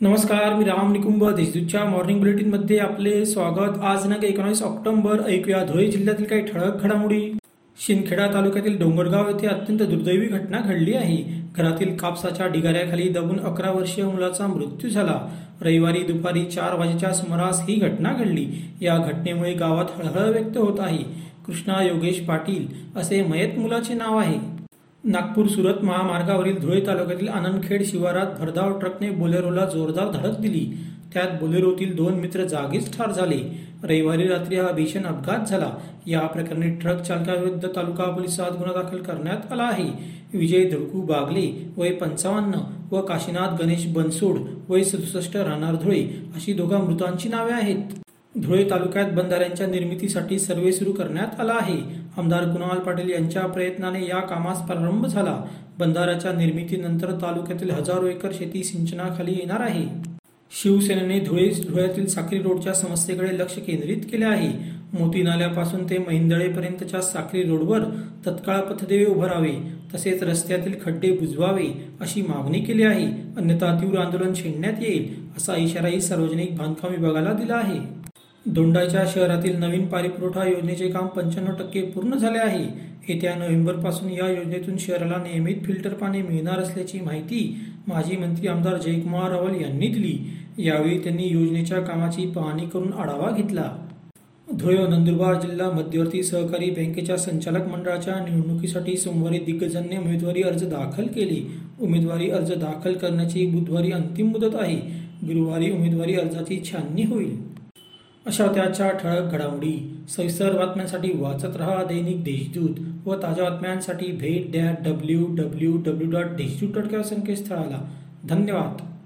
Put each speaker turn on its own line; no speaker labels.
नमस्कार मी राम निकुंभ देशदूतच्या मॉर्निंग बुलेटिनमध्ये आपले स्वागत. आज दिनांक एकोणीस ऑक्टोबर ऐकूया धुळे जिल्ह्यातील काही ठळक घडामोडी. शिंदखेडा तालुक्यातील डोंगरगाव येथे अत्यंत दुर्दैवी घटना घडली आहे. घरातील कापसाच्या ढिगाऱ्याखाली दबून अकरा वर्षीय मुलाचा मृत्यू झाला. रविवारी दुपारी चार वाजेच्या सुमारास ही घटना घडली. या घटनेमुळे गावात हळहळ व्यक्त होत आहे. कृष्णा योगेश पाटील असे मयत मुलाचे नाव आहे. नागपूर सुरत महामार्गावरील धुळे तालुक्यातील आनंदखेड शिवारात भरधाव ट्रकने बोलेरोला जोरदार धडक दिली. त्यात बोलेरोतील दोन मित्र जागीच ठार झाले. रविवारी रात्री हा भीषण अपघात झाला. या प्रकरणी ट्रक चालकाविरुद्ध तालुका पोलिसात गुन्हा दाखल करण्यात आला आहे. विजय धुडकू बागले वय पंचावन्न व काशीनाथ गणेश बनसोड वय सदुसष्ट राहणार धुळे अशी दोघा मृतांची नावे आहेत. धुळे तालुक्यात बंधाऱ्यांच्या निर्मितीसाठी सर्वे सुरू करण्यात आला आहे. आमदार कुणाल पाटील यांच्या प्रयत्नाने या कामास प्रारंभ झाला. बंधाऱ्याच्या निर्मितीनंतर तालुक्यातील हजारो एकर शेती सिंचनाखाली येणार आहे. शिवसेनेने धुळे धुळ्यातील साखरी रोडच्या समस्येकडे लक्ष केंद्रित केले आहे. मोती नाल्यापासून ते महिंदळेपर्यंतच्या साखरी रोडवर तत्काळ पथदेवे उभारावे तसेच रस्त्यातील खड्डे बुजवावे अशी मागणी केली आहे. अन्यथा तीव्र आंदोलन छेडण्यात येईल असा इशाराही सार्वजनिक बांधकाम विभागाला दिला आहे. दोंडाच्या शहरातील नवीन पाणीपुरवठा योजनेचे काम पंच्याण्णव टक्के पूर्ण झाले आहे. येत्या नोव्हेंबरपासून या योजनेतून शहराला नियमित फिल्टर पाणी मिळणार असल्याची माहिती माजी मंत्री आमदार जयकुमार रावल यांनी दिली. यावेळी त्यांनी योजनेच्या कामाची पाहणी करून आढावा घेतला. धुळे नंदुरबार जिल्हा मध्यवर्ती सहकारी बँकेच्या संचालक मंडळाच्या निवडणुकीसाठी सोमवारी दिग्गजांनी उमेदवारी अर्ज दाखल केले. उमेदवारी अर्ज दाखल करण्याची बुधवारी अंतिम मुदत आहे. गुरुवारी उमेदवारी अर्जाची छाननी होईल. अशा त्याच्या ठळक घडामोडी सविस्तर बातम्यांसाठी वाचत रहा दैनिक देशदूत व ताज्या बातम्यांसाठी भेट द्या W W W dot Deshdoot dot संकेतस्थळाला. धन्यवाद.